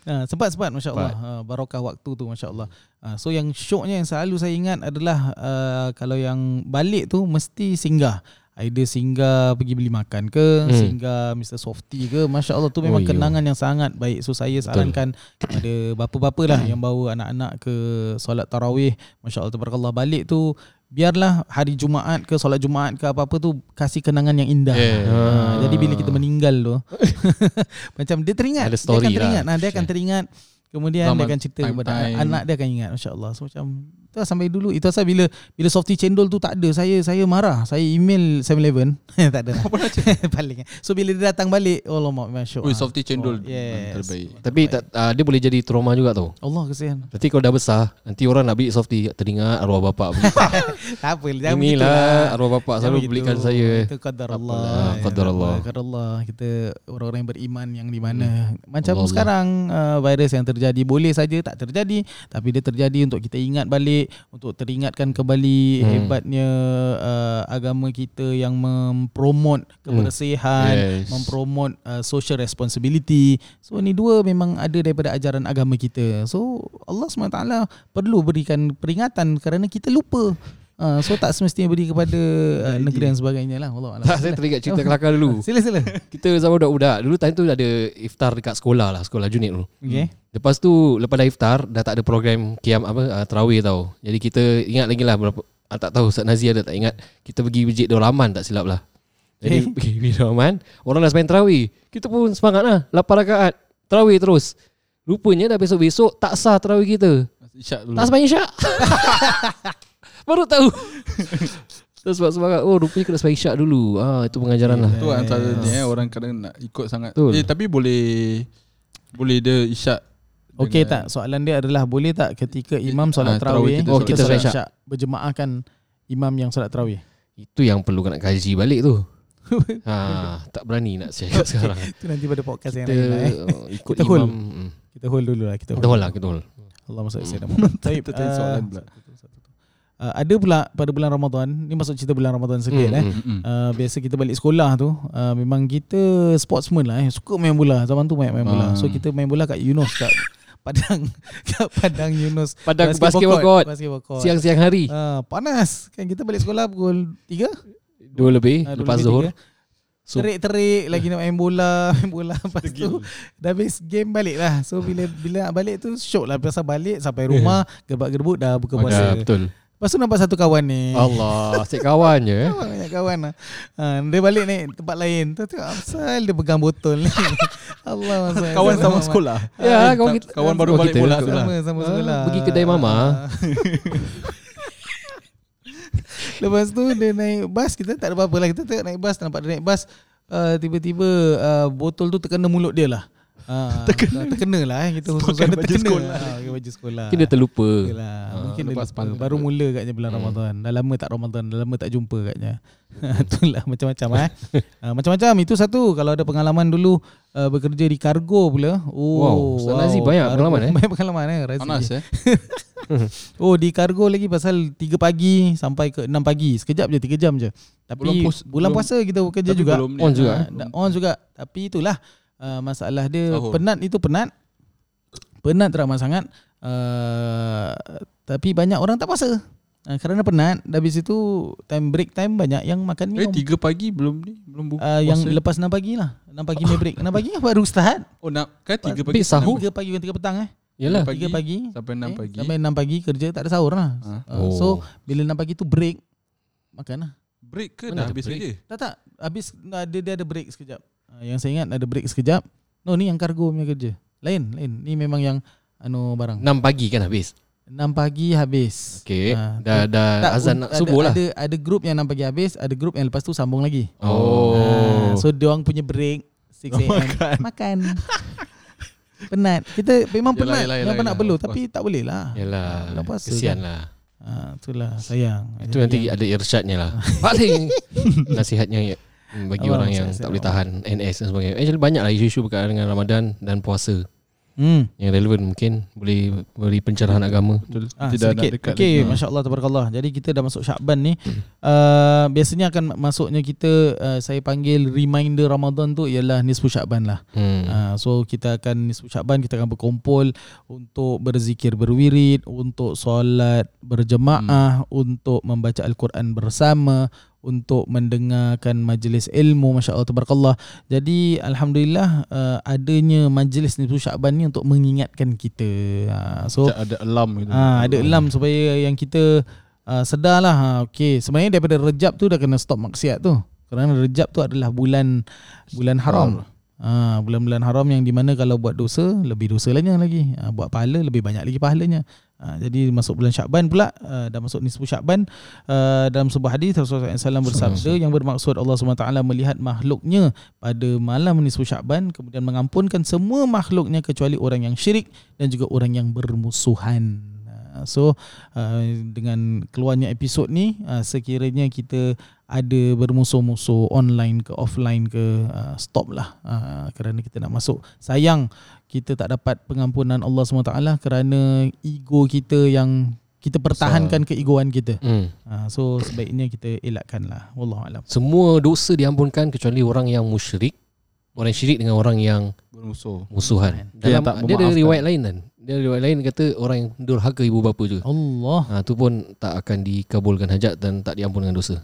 [SPEAKER 3] Ha, sempat sempat masya-Allah. Ha, barakah waktu tu masya-Allah. Ha, so yang syoknya yang selalu saya ingat adalah uh, kalau yang balik tu mesti singgah. Either singgah pergi beli makan ke,
[SPEAKER 4] Hmm.
[SPEAKER 3] hmm. singgah Mr. Softy ke. Masya-Allah tu memang
[SPEAKER 4] Oh,
[SPEAKER 3] kenangan yang sangat baik. So saya sarankan kepada bapa-bapa lah yang bawa anak-anak ke solat tarawih. Masya-Allah tabarakallah balik tu biarlah hari Jumaat ke solat Jumaat ke apa-apa tu kasih kenangan yang indah.
[SPEAKER 2] Yeah.
[SPEAKER 3] Ha, jadi bila kita meninggal tu macam dia teringat
[SPEAKER 4] Ada story
[SPEAKER 3] dia akan teringat
[SPEAKER 4] lah.
[SPEAKER 3] nah, dia akan teringat kemudian
[SPEAKER 2] Zaman
[SPEAKER 3] dia akan cerita
[SPEAKER 2] time-
[SPEAKER 3] kepada
[SPEAKER 2] time.
[SPEAKER 3] anak dia akan ingat masya-Allah so macam tu lah sampai dulu itu asal bila bila softy cendol tu tak ada saya saya marah saya email 7-Eleven tak ada paling so bila dia datang balik oh Allah masya
[SPEAKER 2] Ui, softy cendol
[SPEAKER 3] oh, yes.
[SPEAKER 2] terbaik.
[SPEAKER 4] Tapi tak, ah, dia boleh jadi trauma juga tau.
[SPEAKER 3] Allah kesian
[SPEAKER 4] Nanti kalau dah besar, nanti orang nak beli softy teringat arwah bapak
[SPEAKER 3] tak apa jangan
[SPEAKER 4] Inilah
[SPEAKER 3] begitulah.
[SPEAKER 4] arwah bapak selalu
[SPEAKER 3] begitu.
[SPEAKER 4] belikan saya.
[SPEAKER 3] Itu qadar Allah.
[SPEAKER 4] Apalah, qadar Allah.
[SPEAKER 3] Qadar Allah. Kita orang-orang yang beriman yang di mana macam
[SPEAKER 4] Allah.
[SPEAKER 3] sekarang uh, virus yang terjadi boleh saja tak terjadi tapi dia terjadi untuk kita ingat balik untuk teringatkan kembali
[SPEAKER 4] Hmm.
[SPEAKER 3] hebatnya uh, agama kita yang mempromot kebersihan,
[SPEAKER 4] Yes.
[SPEAKER 3] mempromot uh, social responsibility. So ni dua memang ada daripada ajaran agama kita. So Allah SWT perlu berikan peringatan kerana kita lupa. Uh, so tak semestinya beri kepada uh, negeri dan sebagainya lah. Allah
[SPEAKER 4] Tak, saya teringat cerita kelakar dulu.
[SPEAKER 3] Sila sila.
[SPEAKER 4] Kita zaman budak-budak. Dulu time tu ada iftar dekat sekolah lah, sekolah junit dulu.
[SPEAKER 3] Okay.
[SPEAKER 4] Lepas tu lepas dah iftar dah tak ada program kiam apa uh, tarawih tau. Jadi kita ingat lagi lah berapa uh, tak tahu Ustaz Nazir ada tak ingat kita pergi masjid Darul Aman tak silap lah. Jadi
[SPEAKER 3] Okay.
[SPEAKER 4] pergi masjid Darul Aman, orang dah sembahyang tarawih. Kita pun semangat lah 8 rakaat tarawih terus. Rupanya dah besok-besok tak sah tarawih kita.
[SPEAKER 2] Isyak dulu.
[SPEAKER 4] Tak sembahyang isyak. Baru tahu. Terus sebab semangat Oh rupanya kena sembahyang isyak dulu ah, Itu pengajaran lah
[SPEAKER 2] Tu antara ni eh orang kadang nak ikut sangat.
[SPEAKER 4] Betul.
[SPEAKER 2] Eh tapi boleh boleh dia isyak.
[SPEAKER 3] Okey tak soalan dia adalah boleh tak ketika imam solat
[SPEAKER 2] Ah, tarawih
[SPEAKER 3] tarawih
[SPEAKER 2] kita
[SPEAKER 4] Oh, kita
[SPEAKER 3] solat isyak berjemaahkan imam yang solat tarawih.
[SPEAKER 4] Itu yang perlu nak kaji balik tu ha, Tak berani nak share kat sekarang
[SPEAKER 3] Itu nanti pada podcast yang
[SPEAKER 4] Kita
[SPEAKER 3] lain lah eh.
[SPEAKER 4] uh, ikut
[SPEAKER 3] Kita hold.
[SPEAKER 4] imam hmm.
[SPEAKER 3] Kita hold dulu lah kita
[SPEAKER 4] Kita hold lah Kita hold
[SPEAKER 3] Allah masuk saya Muhammad. Baik,
[SPEAKER 2] Kita tanya soalan pula.
[SPEAKER 3] Uh, ada pula pada bulan Ramadan, ni masuk cerita bulan Ramadan sikit
[SPEAKER 4] Hmm,
[SPEAKER 3] eh.
[SPEAKER 4] hmm.
[SPEAKER 2] Mm-mm.
[SPEAKER 3] Uh, biasa kita balik sekolah tu uh, Memang kita sportsman lah eh. Suka main bola Zaman tu banyak main bola
[SPEAKER 2] Ah.
[SPEAKER 3] So kita main bola kat Yunus Kat Padang Kat Padang Yunus
[SPEAKER 4] Padang basketball court
[SPEAKER 3] Basketball court
[SPEAKER 4] Siang-siang hari
[SPEAKER 3] uh, Panas Kan kita balik sekolah pukul 3
[SPEAKER 4] Dua lebih
[SPEAKER 3] Ah, dua
[SPEAKER 4] Lepas
[SPEAKER 3] lebih
[SPEAKER 4] zuhur. So-
[SPEAKER 3] Terik-terik lagi nak main bola, main bola lepas tu dah habis game balik lah. So bila bila nak balik tu syok lah pasal balik sampai rumah gerbak-gerbuk dah buka
[SPEAKER 4] Ya,
[SPEAKER 3] puasa.
[SPEAKER 4] betul.
[SPEAKER 3] Lepas tu nampak satu kawan ni.
[SPEAKER 4] Allah, asyik kawan je eh.
[SPEAKER 3] Kawan banyak kawan lah. Ha, dia balik naik tempat lain. Tu tengok asal dia pegang botol ni. Allah masa.
[SPEAKER 2] Kawan sama sekolah.
[SPEAKER 4] Ya, kawan kita.
[SPEAKER 2] Kawan baru
[SPEAKER 4] Oh,
[SPEAKER 2] balik
[SPEAKER 4] kita.
[SPEAKER 2] bola
[SPEAKER 3] Sama,
[SPEAKER 2] sekolah.
[SPEAKER 3] sama
[SPEAKER 4] Ah,
[SPEAKER 3] sekolah.
[SPEAKER 4] pergi kedai mama.
[SPEAKER 3] Ah. Lepas tu dia naik bas kita tak ada apa-apa lah kita tengok naik bas nampak dia naik bas uh, tiba-tiba uh, botol tu terkena mulut dia lah. Uh, terkena. terkena lah eh kita khusus
[SPEAKER 2] baju
[SPEAKER 3] terkena.
[SPEAKER 2] sekolah.
[SPEAKER 3] Ha, pakai baju sekolah.
[SPEAKER 4] Mungkin dia terlupa.
[SPEAKER 3] Yalah,
[SPEAKER 4] Ah,
[SPEAKER 3] mungkin dia
[SPEAKER 2] lepas
[SPEAKER 3] lupa.
[SPEAKER 2] pandang.
[SPEAKER 3] Baru mula katnya bulan
[SPEAKER 4] Hmm.
[SPEAKER 3] Ramadan. Dah lama tak Ramadan, dah lama tak jumpa katnya. Itulah macam-macam eh. Ah, macam-macam itu satu. Kalau ada pengalaman dulu uh, bekerja di kargo pula. Oh,
[SPEAKER 4] Wow, Ustaz Nazri banyak
[SPEAKER 3] kargo.
[SPEAKER 4] pengalaman, eh?
[SPEAKER 3] Banyak pengalaman eh. Razif.
[SPEAKER 2] Panas eh.
[SPEAKER 3] Oh di kargo lagi pasal 3 pagi sampai ke 6 pagi. Sekejap je 3 jam je. Tapi
[SPEAKER 2] Bulan pus-
[SPEAKER 3] bulan puasa kita bekerja juga.
[SPEAKER 2] belum.
[SPEAKER 4] On juga,
[SPEAKER 3] Ah, dah on juga. Tapi itulah uh, masalah dia
[SPEAKER 2] Sahur.
[SPEAKER 3] penat itu penat. Penat teramat sangat. Uh, tapi banyak orang tak puasa. Uh, kerana penat. Dah habis itu time break time banyak yang makan
[SPEAKER 2] Eh
[SPEAKER 3] minum.
[SPEAKER 2] tiga pagi belum ni belum buka.
[SPEAKER 3] Uh, yang lepas 6 pagi lah. 6 pagi may break. 6 pagi baru start.
[SPEAKER 2] oh nak kan tiga
[SPEAKER 4] Habis
[SPEAKER 2] pagi
[SPEAKER 4] sahur.
[SPEAKER 3] 3 pagi ke 3 petang eh.
[SPEAKER 4] Yalah.
[SPEAKER 2] Pagi
[SPEAKER 3] 3 pagi.
[SPEAKER 2] sampai enam
[SPEAKER 3] eh,
[SPEAKER 2] pagi.
[SPEAKER 3] Sampai 6 pagi kerja tak ada sahur lah.
[SPEAKER 2] Ha.
[SPEAKER 3] Uh, So bila 6 pagi tu break makan lah.
[SPEAKER 2] Break ke
[SPEAKER 4] Mana
[SPEAKER 2] dah habis
[SPEAKER 4] break?
[SPEAKER 2] kerja?
[SPEAKER 3] Tak tak habis ada dia ada break sekejap. Uh, yang saya ingat ada break sekejap. No ni yang kargo punya kerja. Lain lain. Ni memang yang anu barang.
[SPEAKER 4] 6 pagi kan habis.
[SPEAKER 3] 6 pagi habis.
[SPEAKER 4] Okey.
[SPEAKER 3] Ah,
[SPEAKER 4] dah dah
[SPEAKER 3] Tak,
[SPEAKER 4] azan nak
[SPEAKER 3] ada,
[SPEAKER 4] subuh lah.
[SPEAKER 3] Ada ada grup yang 6 pagi habis, ada grup yang lepas tu sambung lagi.
[SPEAKER 4] Oh.
[SPEAKER 3] Ah, so dia orang punya break 6 am makan. makan. penat. Kita memang
[SPEAKER 2] Yelah,
[SPEAKER 3] penat.
[SPEAKER 2] yelah,
[SPEAKER 3] memang
[SPEAKER 2] yelah,
[SPEAKER 3] penat belut
[SPEAKER 2] course.
[SPEAKER 3] tapi tak boleh lah.
[SPEAKER 4] Yalah.
[SPEAKER 3] Bulan puasa
[SPEAKER 4] Kesian
[SPEAKER 3] kan.
[SPEAKER 4] lah.
[SPEAKER 3] Ah, itulah sayang.
[SPEAKER 4] Itu nanti ada irsyadnya lah. Paling nasihatnya ya, bagi
[SPEAKER 3] Allah
[SPEAKER 4] orang yang
[SPEAKER 3] nasihat
[SPEAKER 4] tak boleh tahan NS dan sebagainya. Actually banyak lah isu-isu berkaitan dengan Ramadan dan puasa
[SPEAKER 3] Hmm.
[SPEAKER 4] yang relevan mungkin boleh beri pencerahan agama.
[SPEAKER 2] Betul.
[SPEAKER 3] Ah,
[SPEAKER 2] Tidak nak
[SPEAKER 3] sedikit.
[SPEAKER 2] dekat
[SPEAKER 3] Okey,
[SPEAKER 2] lagi.
[SPEAKER 3] Masya Allah, Tabarakallah. Jadi kita dah masuk Syakban ni. Uh, biasanya akan masuknya kita, uh, saya panggil reminder Ramadan tu ialah nisfu Syakban lah.
[SPEAKER 4] Hmm.
[SPEAKER 3] Uh, so kita akan nisfu Syakban, kita akan berkumpul untuk berzikir berwirid, untuk solat berjemaah, untuk membaca Al-Quran bersama, untuk mendengarkan majlis ilmu Masya Allah Tabarakallah Jadi Alhamdulillah uh, adanya majlis nisfu Syakban ni untuk mengingatkan kita uh, So
[SPEAKER 2] Macam ada alarm gitu.
[SPEAKER 3] Ah, ada alarm supaya yang kita uh, sedarlah. Ha, okey, sebenarnya daripada Rejab tu dah kena stop maksiat tu. Kerana Rejab tu adalah bulan bulan haram. Ah, bulan-bulan haram yang di mana kalau buat dosa lebih dosa lainnya lagi. Ah, buat pahala lebih banyak lagi pahalanya. Ah, jadi masuk bulan Syakban pula uh, dah masuk nisfu Syakban uh, dalam sebuah hadis Rasulullah SAW bersabda yang bermaksud Allah SWT melihat makhluknya pada malam nisfu Syakban kemudian mengampunkan semua makhluknya kecuali orang yang syirik dan juga orang yang bermusuhan. Ah, So uh, dengan keluarnya episod ni uh, sekiranya kita ada bermusuh-musuh online ke offline ke uh, stop lah uh, kerana kita nak masuk. Sayang kita tak dapat pengampunan Allah SWT kerana ego kita yang kita pertahankan keegoan kita.
[SPEAKER 4] Hmm.
[SPEAKER 3] Uh, so sebaiknya kita elakkan lah. Wallahu alam.
[SPEAKER 4] Semua dosa diampunkan kecuali orang yang musyrik. Orang syirik dengan orang yang
[SPEAKER 2] Bermusuh.
[SPEAKER 4] musuhan.
[SPEAKER 2] Dia
[SPEAKER 4] Dalam,
[SPEAKER 2] tak
[SPEAKER 4] dia ada riwayat lain kan. Dia ada riwayat lain kata orang yang durhaka ibu bapa juga.
[SPEAKER 3] Allah
[SPEAKER 4] Ha, tu pun tak akan dikabulkan hajat dan tak diampunkan dosa.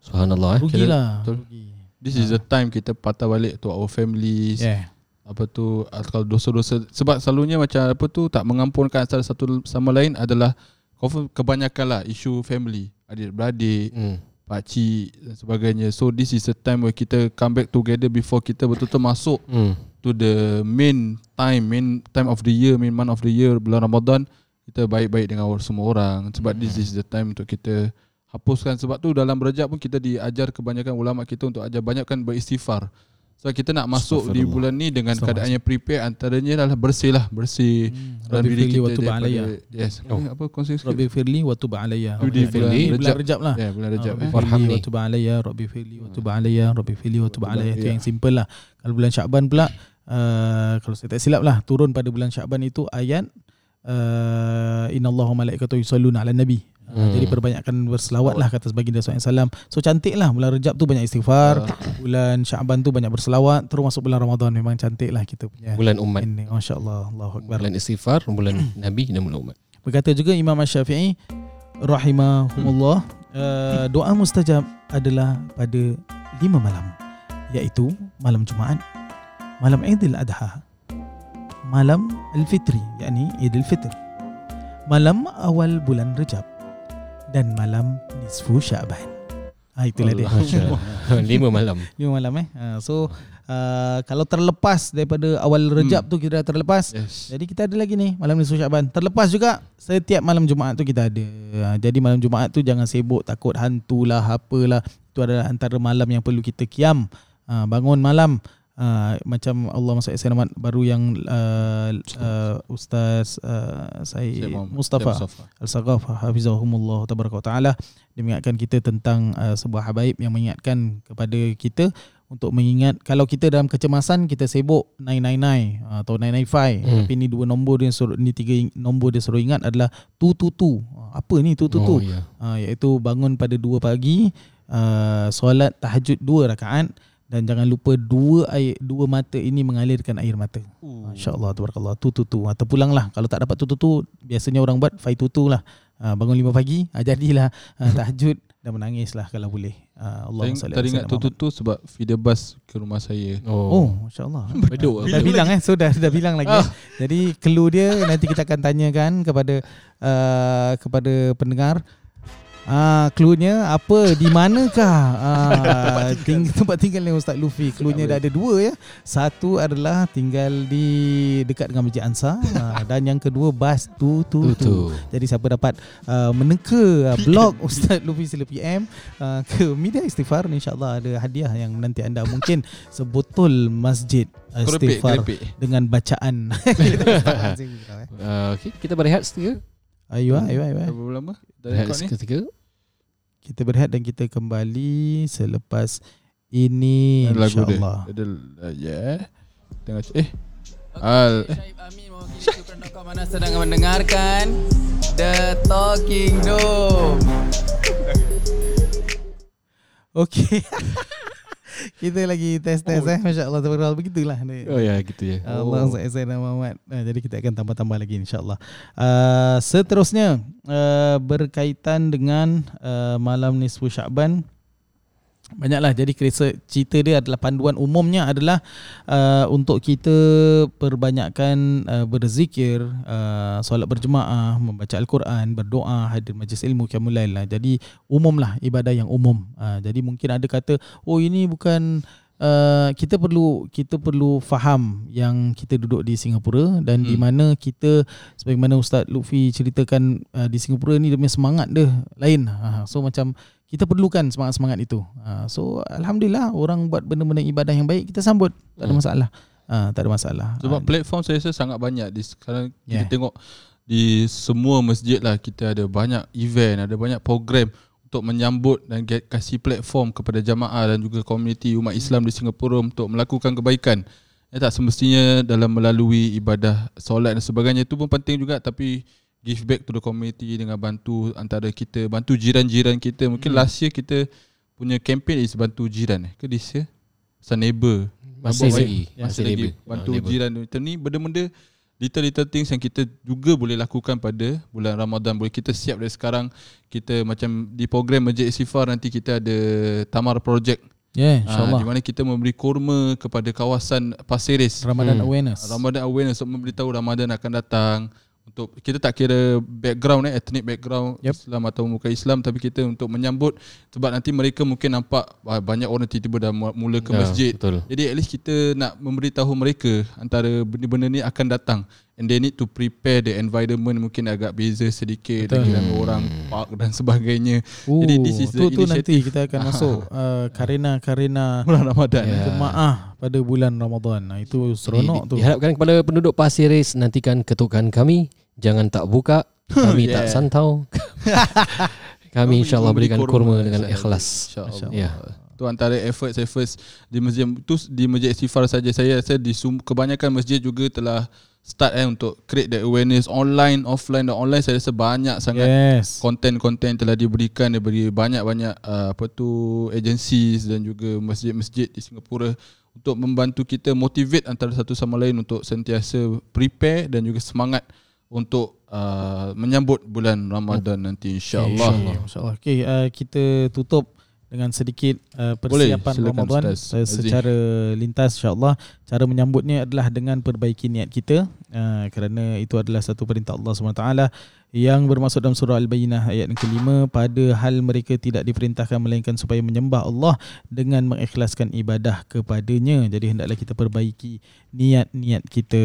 [SPEAKER 4] Subhanallah eh.
[SPEAKER 3] rugilah.
[SPEAKER 2] Betul.
[SPEAKER 3] Rugi.
[SPEAKER 2] This is the time kita patah balik to our families.
[SPEAKER 3] Yeah.
[SPEAKER 2] Apa tu kalau dosa-dosa sebab selalunya macam apa tu tak mengampunkan antara satu sama lain adalah confirm kebanyakan lah isu family, adik-beradik,
[SPEAKER 4] Hmm.
[SPEAKER 2] pak cik dan sebagainya. So this is the time where kita come back together before kita betul-betul masuk
[SPEAKER 4] Hmm.
[SPEAKER 2] to the main time, main time of the year, main month of the year bulan Ramadan kita baik-baik dengan semua orang sebab
[SPEAKER 3] Hmm.
[SPEAKER 2] this is the time untuk kita hapuskan sebab tu dalam berajab pun kita diajar kebanyakan ulama kita untuk ajar banyakkan beristighfar. So kita nak masuk di bulan ni dengan keadaan yang prepare antaranya adalah bersih lah, bersih
[SPEAKER 3] Hmm.
[SPEAKER 2] dalam
[SPEAKER 3] Rabbi
[SPEAKER 2] diri
[SPEAKER 3] firli
[SPEAKER 2] kita
[SPEAKER 3] wa tub alayya.
[SPEAKER 2] yes.
[SPEAKER 4] Oh.
[SPEAKER 2] Apa konsep sikit?
[SPEAKER 3] Rabbi firli wa tub alayya.
[SPEAKER 2] Itu di
[SPEAKER 3] Bulan-
[SPEAKER 2] Rejab.
[SPEAKER 3] Rejab lah.
[SPEAKER 2] Ya, bulan
[SPEAKER 3] Rabbi
[SPEAKER 2] eh.
[SPEAKER 3] Firli
[SPEAKER 4] ni.
[SPEAKER 3] wa tub alayya, Rabbi firli wa tub alayya, Rabbi firli wa tub
[SPEAKER 2] Tub
[SPEAKER 3] alayya. Itu
[SPEAKER 2] alayya.
[SPEAKER 3] yang simple lah. Kalau bulan Syakban pula uh, kalau saya tak silap lah turun pada bulan Syakban itu ayat uh, innallaha wa malaikatahu yusalluna ala nabi. Uh,
[SPEAKER 4] Hmm.
[SPEAKER 3] Jadi perbanyakkan berselawat lah kata baginda SAW So cantik lah Bulan Rejab tu banyak istighfar Bulan Syakban tu banyak berselawat Terus masuk bulan Ramadan Memang cantik lah kita punya
[SPEAKER 4] Bulan umat.
[SPEAKER 3] ini. Masya Allah Allahu Akbar
[SPEAKER 4] Bulan istighfar, bulan Nabi dan bulan umat.
[SPEAKER 3] Berkata juga Imam Ash-Syafi'i rahimahumullah uh, doa mustajab adalah pada lima malam. iaitu malam Jumaat, malam Aidil Adha, malam Al-Fitri yakni Idul Fitr, malam awal bulan Rejab dan malam nisfu Syaban. Ha, itulah dia.
[SPEAKER 4] Masya Allah. Lima malam.
[SPEAKER 3] Lima malam eh. Ha, so uh, kalau terlepas daripada awal Rejab
[SPEAKER 2] Hmm.
[SPEAKER 3] tu kita dah terlepas.
[SPEAKER 2] Yes.
[SPEAKER 3] Jadi kita ada lagi ni malam nisfu Syaban. Terlepas juga setiap malam Jumaat tu kita ada. Ha, jadi malam Jumaat tu jangan sibuk takut hantu lah apalah. Itu adalah antara malam yang perlu kita kiam. Ha, bangun malam Uh, macam Allah Masya Selamat baru yang uh, uh, Ustaz uh, saya Mustafa. Al-Saghaf Hafizahumullah Tabaraka wa Ta'ala Dia mengingatkan kita tentang uh, sebuah habaib yang mengingatkan kepada kita untuk mengingat kalau kita dalam kecemasan kita sibuk 999 uh, atau 995
[SPEAKER 4] Hmm.
[SPEAKER 3] tapi ni dua nombor dia suruh ni tiga nombor dia suruh ingat adalah tu tu tu Uh, apa ni tu tu tu
[SPEAKER 4] Oh, ya.
[SPEAKER 3] uh, iaitu bangun pada 2 pagi uh, solat tahajud 2 rakaat dan jangan lupa dua air dua mata ini mengalirkan air mata. Masya-Allah tabarakallah tu tu tu atau pulanglah kalau tak dapat tu tu tu biasanya orang buat five tu tu lah. Uh, bangun 5 pagi uh, jadilah uh, tahajud dan menangislah kalau boleh. Uh, Allah
[SPEAKER 2] Saya teringat tu tu tu sebab feeder bus ke rumah saya.
[SPEAKER 3] Oh,
[SPEAKER 4] Oh.
[SPEAKER 3] masya-Allah.
[SPEAKER 4] Beduk.
[SPEAKER 3] Dah bilang eh, so dah dah bilang lagi. eh. Jadi clue dia nanti kita akan tanyakan kepada uh, kepada pendengar. Ah, cluenya apa? Di manakah ah, ting- tempat tinggalnya Ustaz Luffy? Cluenya dah ada dua ya. Satu adalah tinggal di dekat dengan Masjid Ansar ah, dan yang kedua bas tu tu
[SPEAKER 4] Tu,
[SPEAKER 3] tu. Jadi siapa dapat uh, meneka uh, blog Ustaz Luffy sila PM uh, ke Media Istighfar insyaAllah ada hadiah yang nanti anda mungkin sebotol masjid uh,
[SPEAKER 2] Kerepek,
[SPEAKER 3] Istighfar
[SPEAKER 2] kerepek.
[SPEAKER 3] dengan bacaan.
[SPEAKER 4] Uh, okay, kita berehat seketika.
[SPEAKER 3] ayo ah, ayo ayo. ayo.
[SPEAKER 2] Berapa lama? Dah
[SPEAKER 4] Berehat
[SPEAKER 2] rekod ni?
[SPEAKER 3] Kita berehat dan kita kembali selepas ini insyaAllah.
[SPEAKER 2] Ada uh, yeah. Tengah eh Al
[SPEAKER 5] Syaib Amin mewakili Sukan.com Anda sedang mendengarkan The Talking Dome
[SPEAKER 3] Okey. kita lagi test-test eh. Masya-Allah tabarakallah begitulah ni.
[SPEAKER 4] Oh ya, gitu ya.
[SPEAKER 3] Allah oh. saya dan Muhammad. Uh, jadi kita akan tambah-tambah lagi insya-Allah. Uh, seterusnya uh, berkaitan dengan uh, malam nisfu Syaban Banyaklah jadi cerita dia adalah panduan umumnya adalah uh, untuk kita perbanyakkan uh, berzikir, uh, solat berjemaah, membaca al-Quran, berdoa, hadir majlis ilmu qiyamul lail lah. Jadi umumlah ibadah yang umum. Uh, jadi mungkin ada kata oh ini bukan Uh, kita perlu kita perlu faham yang kita duduk di Singapura dan hmm. di mana kita sebagaimana Ustaz Lutfi ceritakan uh, di Singapura ni dia punya semangat dia lain. Uh, so macam kita perlukan semangat-semangat itu. Uh, so alhamdulillah orang buat benda-benda ibadah yang baik kita sambut. Tak ada
[SPEAKER 4] Hmm.
[SPEAKER 3] masalah. Uh, tak ada masalah.
[SPEAKER 2] sebab
[SPEAKER 3] Ah,
[SPEAKER 2] platform saya rasa sangat banyak di sekarang
[SPEAKER 3] Yeah.
[SPEAKER 2] kita tengok di semua masjid lah kita ada banyak event, ada banyak program untuk menyambut dan get, kasih platform kepada jamaah dan juga komuniti umat Islam di Singapura untuk melakukan kebaikan. Ya tak semestinya dalam melalui ibadah solat dan sebagainya itu pun penting juga tapi give back to the community dengan bantu antara kita, bantu jiran-jiran kita. Mungkin
[SPEAKER 3] Hmm.
[SPEAKER 2] last year kita punya campaign is bantu jiran eh. Ke this year? Pasal neighbor.
[SPEAKER 4] Masih
[SPEAKER 2] Baik.
[SPEAKER 4] lagi.
[SPEAKER 2] Masih
[SPEAKER 4] Masih
[SPEAKER 2] lagi bantu
[SPEAKER 4] label.
[SPEAKER 2] jiran Itu ni benda-benda little-little things yang kita juga boleh lakukan pada bulan Ramadan. Boleh kita siap dari sekarang. Kita macam di program Masjid Istighfar nanti kita ada Tamar Project.
[SPEAKER 3] Yeah,
[SPEAKER 2] Ah,
[SPEAKER 3] insyaAllah.
[SPEAKER 2] di mana kita memberi kurma kepada kawasan Pasir Ris.
[SPEAKER 3] Ramadan
[SPEAKER 4] Hmm.
[SPEAKER 3] awareness.
[SPEAKER 2] Ramadan awareness untuk memberitahu Ramadan akan datang. Untuk kita tak kira background eh ethnic background
[SPEAKER 3] Yep.
[SPEAKER 2] Islam atau muka Islam tapi kita untuk menyambut sebab nanti mereka mungkin nampak ah, banyak orang tiba-tiba dah mu- mula ke
[SPEAKER 4] Ya,
[SPEAKER 2] masjid.
[SPEAKER 4] Betul.
[SPEAKER 2] Jadi at least kita nak memberitahu mereka antara benda-benda ni akan datang and they need to prepare the environment mungkin agak beza sedikit
[SPEAKER 3] Betul.
[SPEAKER 2] dengan orang park dan sebagainya.
[SPEAKER 3] Ooh,
[SPEAKER 2] Jadi this is the
[SPEAKER 3] tu, tu nanti kita akan masuk uh, karena-karena
[SPEAKER 2] Bulan Ramadan.
[SPEAKER 4] Ya.
[SPEAKER 3] jemaah pada bulan Ramadan. Nah, itu seronok tu.
[SPEAKER 4] Di- Diharapkan kepada penduduk Pasir Ris nantikan ketukan kami. Jangan tak buka. Kami tak
[SPEAKER 2] Yeah.
[SPEAKER 4] santau. kami insyaAllah berikan kurma dengan ikhlas.
[SPEAKER 2] InsyaAllah.
[SPEAKER 4] Ya.
[SPEAKER 2] Tu antara efforts-efforts di masjid tu di masjid Istighfar saja saya rasa di sum- kebanyakan masjid juga telah start eh untuk create the awareness online, offline dan online saya rasa banyak sangat
[SPEAKER 3] Yes.
[SPEAKER 2] konten-konten telah diberikan daripada banyak-banyak uh, apa tu agencies dan juga masjid-masjid di Singapura untuk membantu kita motivate antara satu sama lain untuk sentiasa prepare dan juga semangat untuk uh, menyambut bulan Ramadan nanti insya-Allah.
[SPEAKER 3] InsyaAllah. InsyaAllah. Okay, uh, kita tutup dengan sedikit uh, persiapan Ramadan uh, secara lintas insyaallah. Cara menyambutnya adalah dengan perbaiki niat kita. Uh, kerana itu adalah satu perintah Allah SWT yang bermaksud dalam surah Al-Bayyinah ayat yang kelima pada hal mereka tidak diperintahkan melainkan supaya menyembah Allah dengan mengikhlaskan ibadah kepadanya. Jadi hendaklah kita perbaiki niat-niat kita.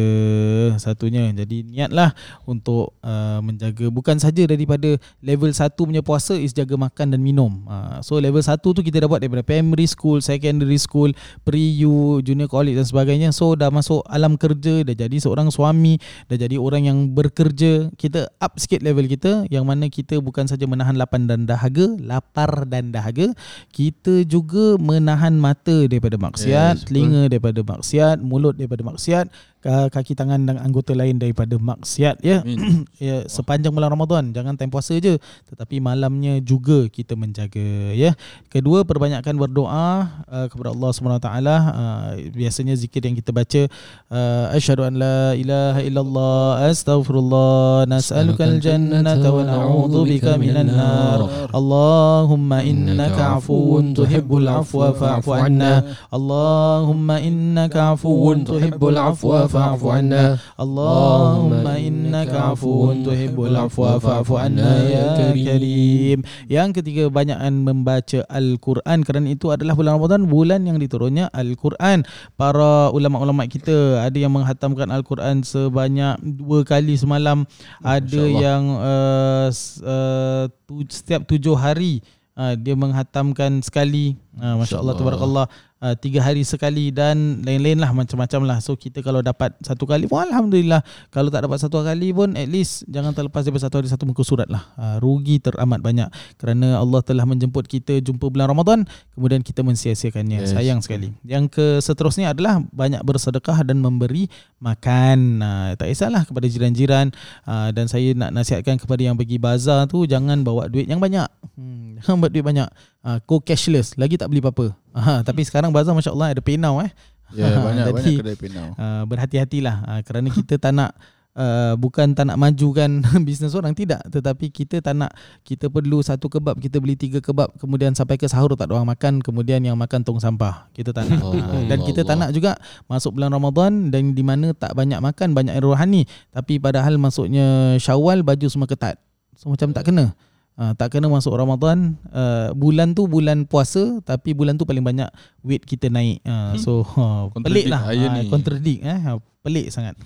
[SPEAKER 3] Satunya jadi niatlah untuk uh, menjaga. Bukan saja daripada level 1 punya puasa is jaga makan dan minum. Uh, so level 1 tu kita dapat daripada primary school secondary school pre-U junior college dan sebagainya. So dah masuk alam kerja dah jadi seorang suami dah jadi orang yang bekerja. Kita up sikit level kita yang mana kita bukan saja menahan lapan dan dahaga lapar dan dahaga kita juga menahan mata daripada maksiat
[SPEAKER 2] Yes,
[SPEAKER 3] telinga daripada maksiat mulut daripada maksiat ka- kaki tangan dan anggota lain daripada maksiat ya. Ya sepanjang bulan Ramadan jangan time puasa je. Tetapi malamnya juga kita menjaga ya. Kedua perbanyakkan berdoa uh, kepada Allah Subhanahu Wa Taala. Uh, biasanya zikir yang kita baca uh, asyhadu an la ilaha illallah astaghfirullah nas'alukal jannata wa na'udzubika minan nar. Allahumma innaka afuwun tuhibbul afwa fa'fu anna. Allahumma innaka afuwun tuhibbul afwa fa'fu anna Allahumma innaka afuwun tuhibbul afwa fa'fu anna ya karim. Yang ketiga banyakan membaca Al-Quran kerana itu adalah bulan Ramadan bulan yang diturunnya Al-Quran. Para ulama-ulama kita ada yang menghatamkan Al-Quran sebanyak dua kali semalam, ada
[SPEAKER 2] Masya-Allah.
[SPEAKER 3] yang uh, uh, tu, setiap tujuh hari uh, dia menghatamkan sekali. Uh, Masya Allah, tabarakallah. Uh, tiga hari sekali dan lain-lain lah macam-macam lah. So kita kalau dapat satu kali pun Alhamdulillah. Kalau tak dapat satu kali pun at least jangan terlepas daripada satu hari satu muka surat lah. Uh, rugi teramat banyak. Kerana Allah telah menjemput kita jumpa bulan Ramadan kemudian kita mensia-siakannya.
[SPEAKER 2] Yes.
[SPEAKER 3] Sayang sekali. Yang ke seterusnya adalah banyak bersedekah dan memberi makan. Uh, tak kisahlah kepada jiran-jiran uh, dan saya nak nasihatkan kepada yang pergi bazar tu jangan bawa duit yang banyak. Hmm, jangan bawa duit banyak. Uh, go cashless. Lagi tak beli apa-apa. Uh, tapi sekarang bazar masya-Allah ada pay now eh.
[SPEAKER 2] Ya banyak
[SPEAKER 3] Jadi,
[SPEAKER 2] banyak kedai pinau.
[SPEAKER 3] Uh, berhati-hatilah. Uh, kerana kita tak nak Uh, bukan tak nak majukan bisnes orang tidak. Tetapi kita tak nak kita perlu satu kebab kita beli tiga kebab kemudian sampai ke sahur tak ada orang makan kemudian yang makan tong sampah. Kita tak nak. Uh, dan kita tak nak juga masuk bulan Ramadan dan di mana tak banyak makan banyak rohani. Tapi padahal masuknya Syawal baju semua ketat. So macam tak kena Uh, tak kena masuk Ramadan uh, bulan tu bulan puasa tapi bulan tu paling banyak weight kita naik. Uh, so uh, pelik lah. uh, contradict eh. Uh, pelik sangat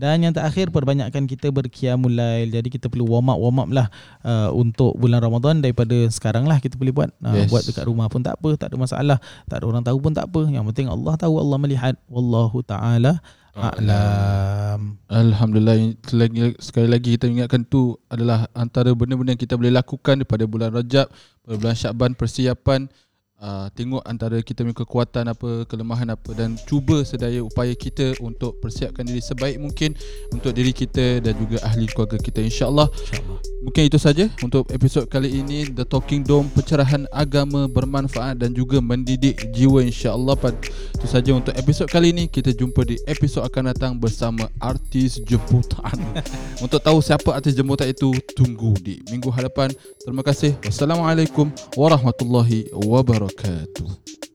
[SPEAKER 3] dan yang terakhir perbanyakkan kita berqiyamul lail. Jadi kita perlu warm up warm up lah uh, untuk bulan Ramadan daripada sekarang lah kita boleh buat. Uh,
[SPEAKER 2] Yes.
[SPEAKER 3] buat dekat rumah pun tak apa tak ada masalah. Tak ada orang tahu pun tak apa. Yang penting Allah tahu Allah melihat. Wallahu taala a'lam.
[SPEAKER 2] Alhamdulillah. Lagi, sekali lagi kita ingatkan tu adalah antara benda-benda yang kita boleh lakukan daripada bulan Rajab, bulan Syakban persiapan uh, tengok antara kita punya kekuatan apa, kelemahan apa dan cuba sedaya upaya kita untuk persiapkan diri sebaik mungkin untuk diri kita dan juga ahli keluarga kita insya-Allah. Mungkin itu saja untuk episod kali ini The Talking Dome pencerahan agama bermanfaat dan juga mendidik jiwa insya-Allah. Itu saja untuk episod kali ini. Kita jumpa di episod akan datang bersama artis jemputan. untuk tahu siapa artis jemputan itu tunggu di minggu hadapan. Terima kasih. Wassalamualaikum warahmatullahi wabarakatuh. wabarakatuh.